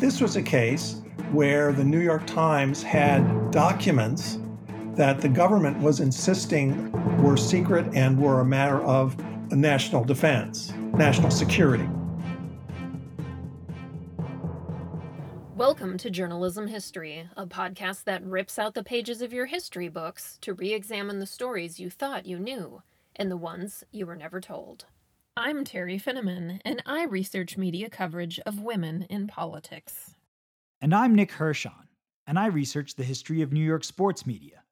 This was a case where the New York Times had documents that the government was insisting were secret and were a matter of national defense, national security. Welcome to Journalism History, a podcast that rips out the pages of your history books to re examine the stories you thought you knew and the ones you were never told. I'm Teri Finneman, and I research media coverage of women in politics. And I'm Nick Hirshon, and I research the history of New York sports media.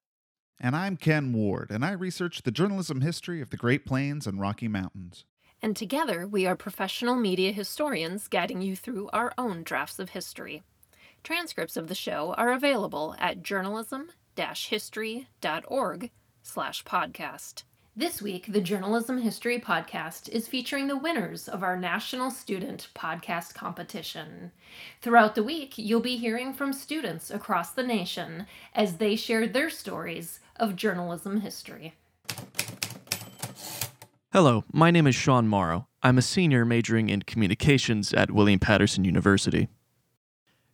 And I'm Ken Ward, and I research the journalism history of the Great Plains and Rocky Mountains. And together, we are professional media historians guiding you through our own drafts of history. Transcripts of the show are available at journalism-history.org slash podcast. This week, the Journalism History Podcast is featuring the winners of our National Student Podcast Competition. Throughout the week, you'll be hearing from students across the nation as they share their stories of journalism history. Hello, my name is Sean Morrow. I'm a senior majoring in communications at William Paterson University.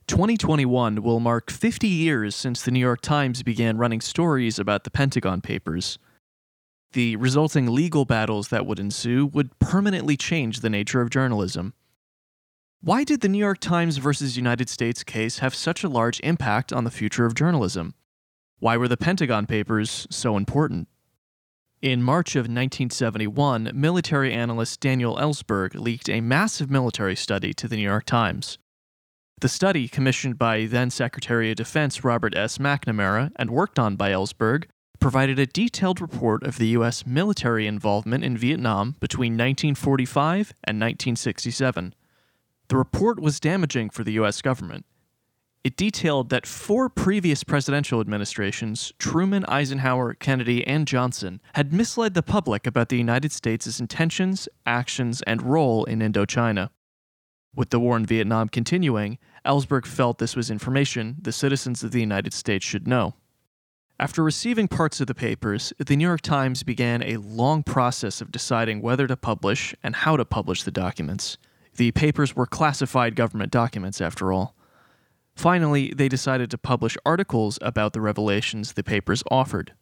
2021 will mark 50 years since the New York Times began running stories about the Pentagon Papers the resulting legal battles that would ensue would permanently change the nature of journalism. Why did the New York Times versus United States case have such a large impact on the future of journalism? Why were the Pentagon Papers so important? In March of 1971, military analyst Daniel Ellsberg leaked a massive military study to the New York Times. The study, commissioned by then Secretary of Defense Robert S. McNamara and worked on by Ellsberg, provided a detailed report of the U.S. military involvement in Vietnam between 1945 and 1967. The report was damaging for the U.S. government. It detailed that four previous presidential administrations, Truman, Eisenhower, Kennedy, and Johnson, had misled the public about the United States' intentions, actions, and role in Indochina. With the war in Vietnam continuing, Ellsberg felt this was information the citizens of the United States should know. After receiving parts of the papers, the New York Times began a long process of deciding whether to publish and how to publish the documents. The papers were classified government documents, after all. Finally, they decided to publish articles about the revelations the papers offered.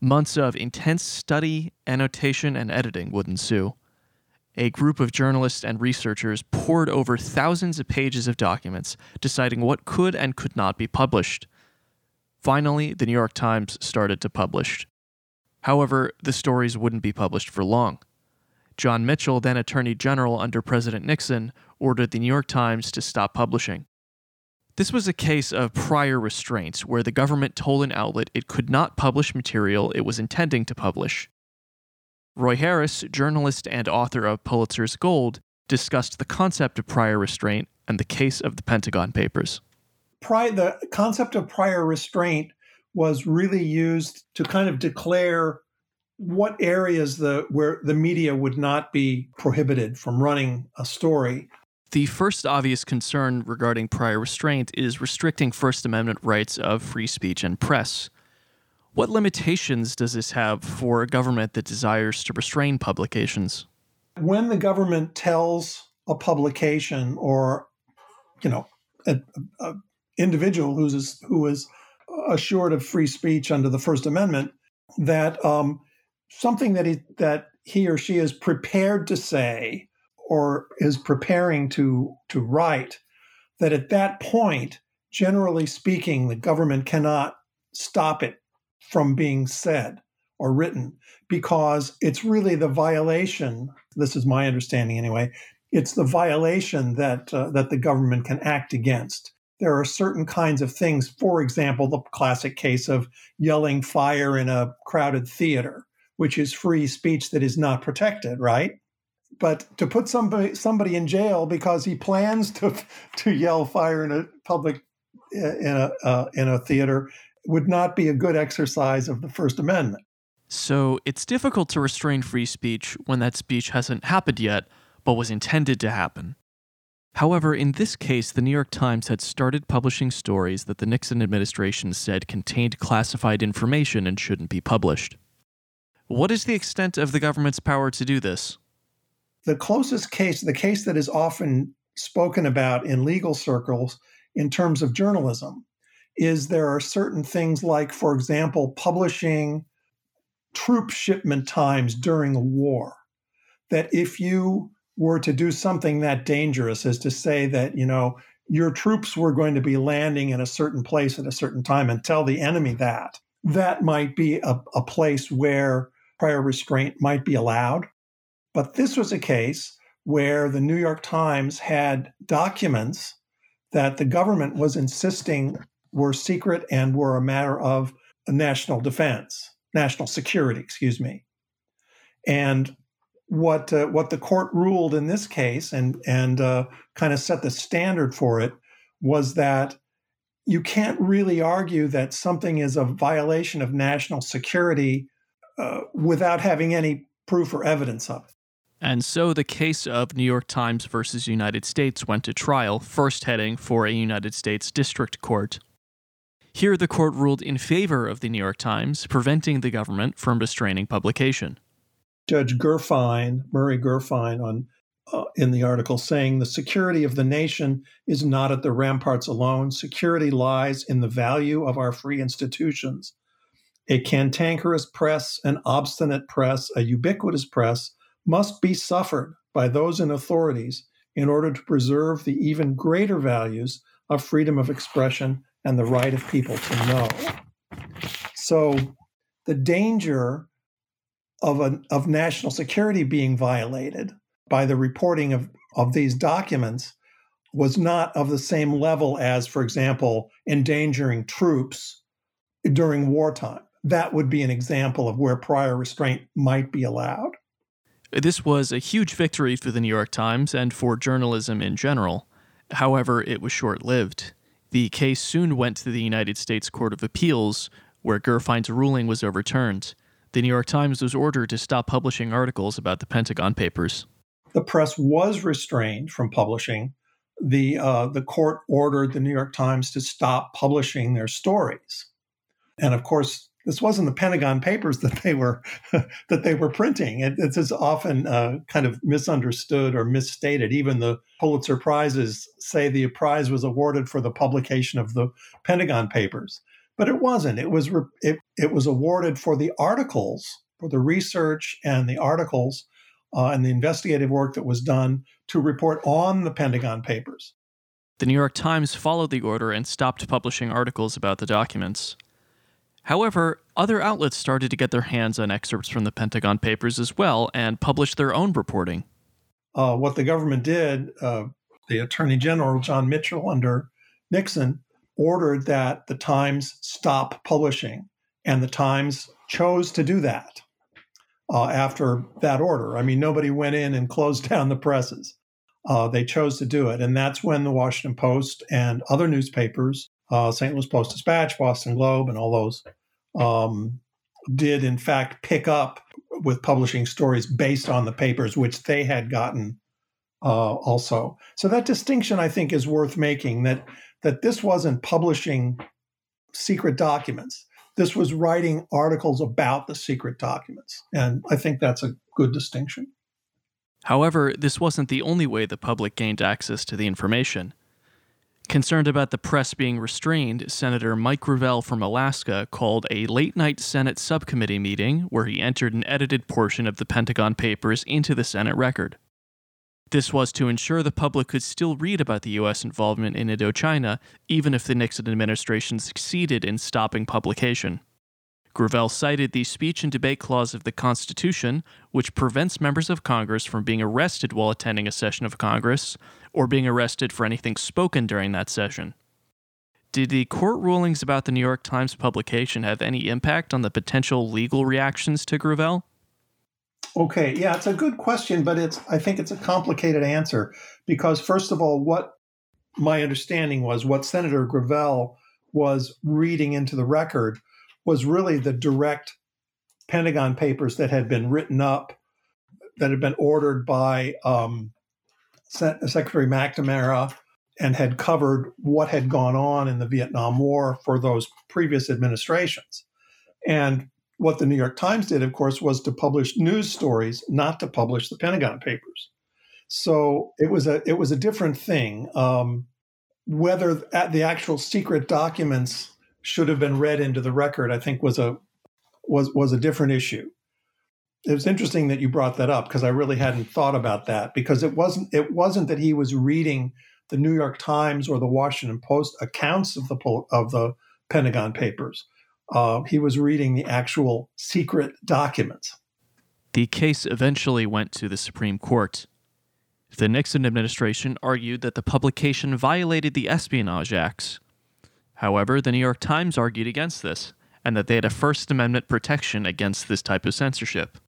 Months of intense study, annotation, and editing would ensue. A group of journalists and researchers pored over thousands of pages of documents, deciding what could and could not be published. Finally, the New York Times started to publish. However, the stories wouldn't be published for long. John Mitchell, then Attorney General under President Nixon, ordered the New York Times to stop publishing. This was a case of prior restraints where the government told an outlet it could not publish material it was intending to publish. Roy Harris, journalist and author of Pulitzer's Gold, discussed the concept of prior restraint and the case of the Pentagon Papers pri- the concept of prior restraint was really used to kind of declare what areas the where the media would not be prohibited from running a story. The first obvious concern regarding prior restraint is restricting First Amendment rights of free speech and press. What limitations does this have for a government that desires to restrain publications? When the government tells a publication or, you know, a, a, individual who's who is assured of free speech under the First Amendment that um, something that he that he or she is prepared to say or is preparing to to write that at that point generally speaking the government cannot stop it from being said or written because it's really the violation this is my understanding anyway it's the violation that uh, that the government can act against there are certain kinds of things. For example, the classic case of yelling fire in a crowded theater, which is free speech that is not protected, right? But to put somebody somebody in jail because he plans to to yell fire in a public in a uh, in a theater would not be a good exercise of the First Amendment. So it's difficult to restrain free speech when that speech hasn't happened yet, but was intended to happen. However, in this case, the New York Times had started publishing stories that the Nixon administration said contained classified information and shouldn't be published. What is the extent of the government's power to do this? The closest case, the case that is often spoken about in legal circles in terms of journalism is there are certain things like, for example, publishing troop shipment times during a war. That if you were to do something that dangerous as to say that, you know, your troops were going to be landing in a certain place at a certain time and tell the enemy that, that might be a, a place where prior restraint might be allowed. But this was a case where the New York Times had documents that the government was insisting were secret and were a matter of national defense, national security, excuse me. And what uh, what the court ruled in this case and and uh, kind of set the standard for it was that you can't really argue that something is a violation of national security uh, without having any proof or evidence of it. And so the case of New York Times versus United States went to trial, first heading for a United States District Court. Here, the court ruled in favor of the New York Times, preventing the government from restraining publication. Judge Gurfein, Murray Gurfein, on uh, in the article saying the security of the nation is not at the ramparts alone. Security lies in the value of our free institutions. A cantankerous press, an obstinate press, a ubiquitous press must be suffered by those in authorities in order to preserve the even greater values of freedom of expression and the right of people to know. So, the danger of, a, of national security being violated by the reporting of, of these documents was not of the same level as, for example, endangering troops during wartime. That would be an example of where prior restraint might be allowed. This was a huge victory for the New York Times and for journalism in general. However, it was short lived. The case soon went to the United States Court of Appeals, where Gurfein's ruling was overturned. The New York Times was ordered to stop publishing articles about the Pentagon Papers. The press was restrained from publishing. The, uh, the court ordered the New York Times to stop publishing their stories. And of course, this wasn't the Pentagon Papers that they were that they were printing. It, it's often uh, kind of misunderstood or misstated. Even the Pulitzer prizes say the prize was awarded for the publication of the Pentagon Papers, but it wasn't. It was re- it, it was awarded for the articles, for the research and the articles uh, and the investigative work that was done to report on the Pentagon Papers. The New York Times followed the order and stopped publishing articles about the documents. However, other outlets started to get their hands on excerpts from the Pentagon Papers as well and published their own reporting. Uh, what the government did, uh, the Attorney General John Mitchell under Nixon ordered that the Times stop publishing, and the Times chose to do that uh, after that order. I mean, nobody went in and closed down the presses. Uh, they chose to do it, and that's when the Washington Post and other newspapers uh, St. Louis Post Dispatch, Boston Globe, and all those um, did in fact pick up with publishing stories based on the papers which they had gotten uh, also. So that distinction, I think, is worth making. That that this wasn't publishing secret documents. This was writing articles about the secret documents, and I think that's a good distinction. However, this wasn't the only way the public gained access to the information. Concerned about the press being restrained, Senator Mike Gravel from Alaska called a late night Senate subcommittee meeting where he entered an edited portion of the Pentagon Papers into the Senate record. This was to ensure the public could still read about the U.S. involvement in Indochina, even if the Nixon administration succeeded in stopping publication. Gravel cited the speech and debate clause of the Constitution, which prevents members of Congress from being arrested while attending a session of Congress or being arrested for anything spoken during that session. Did the court rulings about the New York Times publication have any impact on the potential legal reactions to Gravel? Okay, yeah, it's a good question, but it's I think it's a complicated answer because first of all, what my understanding was what Senator Gravel was reading into the record was really the direct Pentagon papers that had been written up, that had been ordered by um, Secretary McNamara and had covered what had gone on in the Vietnam War for those previous administrations. And what the New York Times did, of course, was to publish news stories, not to publish the Pentagon papers. So it was a it was a different thing. Um, whether the actual secret documents should have been read into the record, I think was a was was a different issue. It was interesting that you brought that up because I really hadn't thought about that because it wasn't it wasn't that he was reading the New York Times or the Washington Post accounts of the of the Pentagon Papers. Uh, he was reading the actual secret documents. The case eventually went to the Supreme Court. The Nixon administration argued that the publication violated the Espionage Acts. However, the New York Times argued against this, and that they had a First Amendment protection against this type of censorship.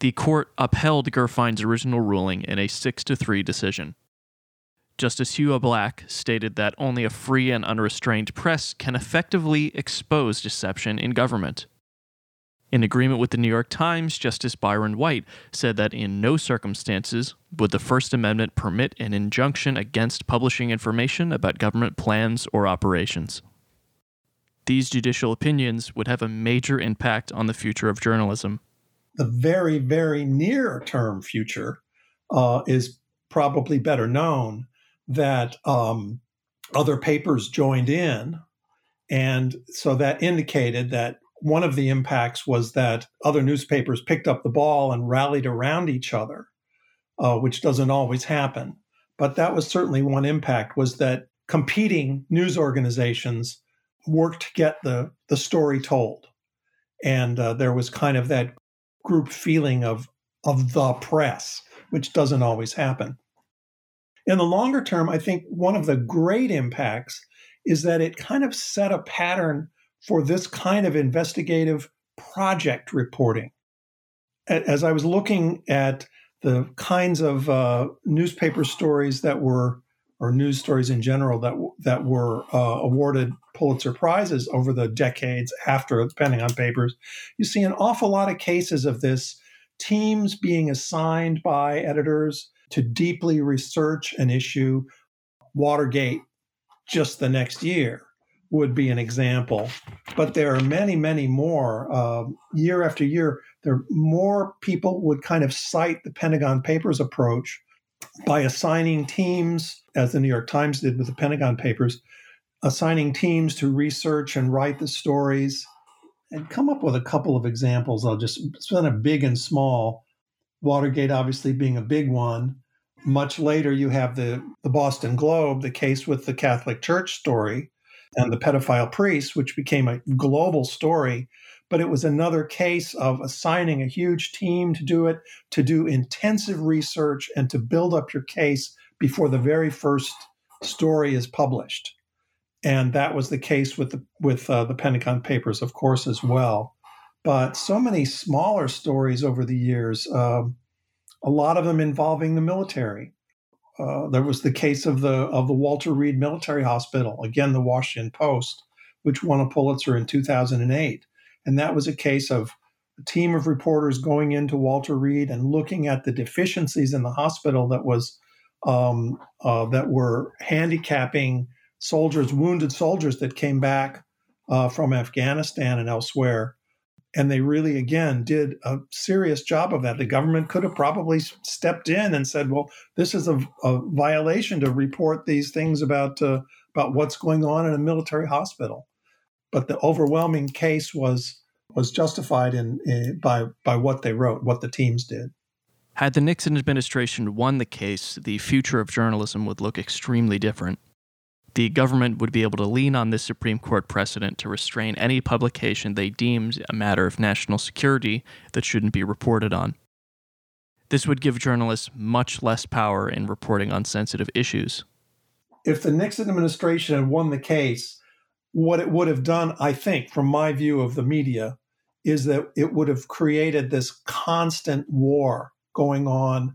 The court upheld Gurfein's original ruling in a 6 to 3 decision. Justice Hugh Black stated that only a free and unrestrained press can effectively expose deception in government. In agreement with the New York Times, Justice Byron White said that in no circumstances would the First Amendment permit an injunction against publishing information about government plans or operations. These judicial opinions would have a major impact on the future of journalism. The very, very near term future uh, is probably better known that um, other papers joined in. And so that indicated that one of the impacts was that other newspapers picked up the ball and rallied around each other, uh, which doesn't always happen. But that was certainly one impact was that competing news organizations worked to get the, the story told. And uh, there was kind of that group feeling of, of the press, which doesn't always happen. In the longer term, I think one of the great impacts is that it kind of set a pattern for this kind of investigative project reporting. As I was looking at the kinds of uh, newspaper stories that were, or news stories in general, that that were uh, awarded Pulitzer prizes over the decades after the on Papers, you see an awful lot of cases of this. Teams being assigned by editors to deeply research an issue, Watergate just the next year would be an example. But there are many, many more. Uh, year after year, there more people would kind of cite the Pentagon Papers approach by assigning teams, as the New York Times did with the Pentagon Papers, assigning teams to research and write the stories and come up with a couple of examples. I'll just spend a big and small. Watergate obviously being a big one. Much later, you have the, the Boston Globe, the case with the Catholic Church story and the pedophile priest, which became a global story. But it was another case of assigning a huge team to do it, to do intensive research, and to build up your case before the very first story is published. And that was the case with the with uh, the Pentagon Papers, of course, as well. But so many smaller stories over the years. Um, a lot of them involving the military. Uh, there was the case of the of the Walter Reed Military Hospital, again the Washington Post, which won a Pulitzer in 2008, and that was a case of a team of reporters going into Walter Reed and looking at the deficiencies in the hospital that was um, uh, that were handicapping soldiers, wounded soldiers that came back uh, from Afghanistan and elsewhere. And they really again did a serious job of that. The government could have probably stepped in and said well this is a, a violation to report these things about uh, about what's going on in a military hospital. But the overwhelming case was was justified in, in by by what they wrote what the teams did. Had the Nixon administration won the case, the future of journalism would look extremely different the government would be able to lean on this Supreme Court precedent to restrain any publication they deemed a matter of national security that shouldn't be reported on. This would give journalists much less power in reporting on sensitive issues. If the Nixon administration had won the case, what it would have done, I think, from my view of the media, is that it would have created this constant war going on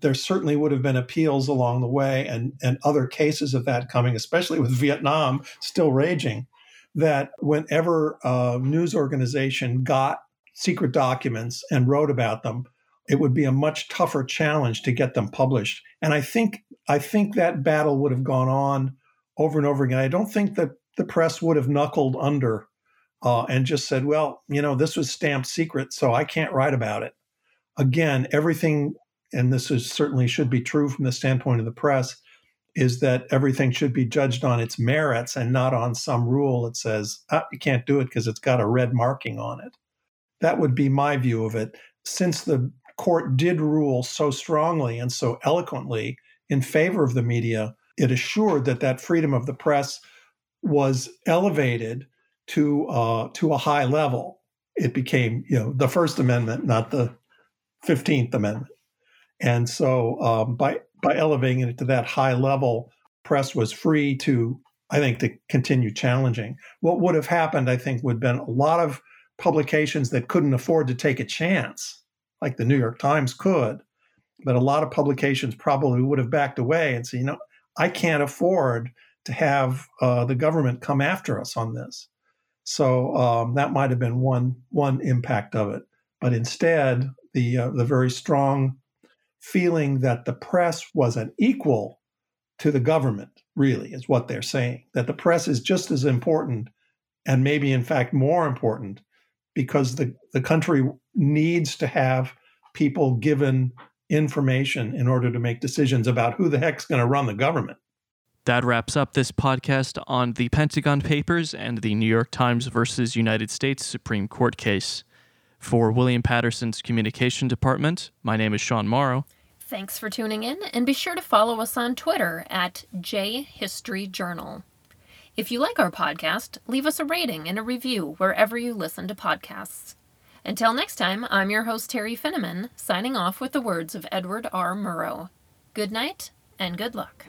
there certainly would have been appeals along the way and, and other cases of that coming, especially with Vietnam still raging, that whenever a news organization got secret documents and wrote about them, it would be a much tougher challenge to get them published. And I think I think that battle would have gone on over and over again. I don't think that the press would have knuckled under uh, and just said, "Well, you know, this was stamped secret, so I can't write about it." Again, everything and this is certainly should be true from the standpoint of the press, is that everything should be judged on its merits and not on some rule that says ah, you can't do it because it's got a red marking on it. That would be my view of it. Since the court did rule so strongly and so eloquently in favor of the media, it assured that that freedom of the press was elevated to uh, to a high level. It became, you know, the First Amendment, not the Fifteenth Amendment. And so, um, by by elevating it to that high level, press was free to, I think, to continue challenging. What would have happened, I think, would have been a lot of publications that couldn't afford to take a chance, like the New York Times could, but a lot of publications probably would have backed away and said, you know, I can't afford to have uh, the government come after us on this. So um, that might have been one one impact of it. But instead, the uh, the very strong feeling that the press was an equal to the government, really, is what they're saying. That the press is just as important, and maybe in fact more important, because the, the country needs to have people given information in order to make decisions about who the heck's going to run the government. That wraps up this podcast on the Pentagon Papers and the New York Times versus United States Supreme Court case. For William Paterson's Communication Department, my name is Sean Morrow. Thanks for tuning in, and be sure to follow us on Twitter at JHistoryJournal. If you like our podcast, leave us a rating and a review wherever you listen to podcasts. Until next time, I'm your host, Teri Finneman, signing off with the words of Edward R. Murrow. Good night and good luck.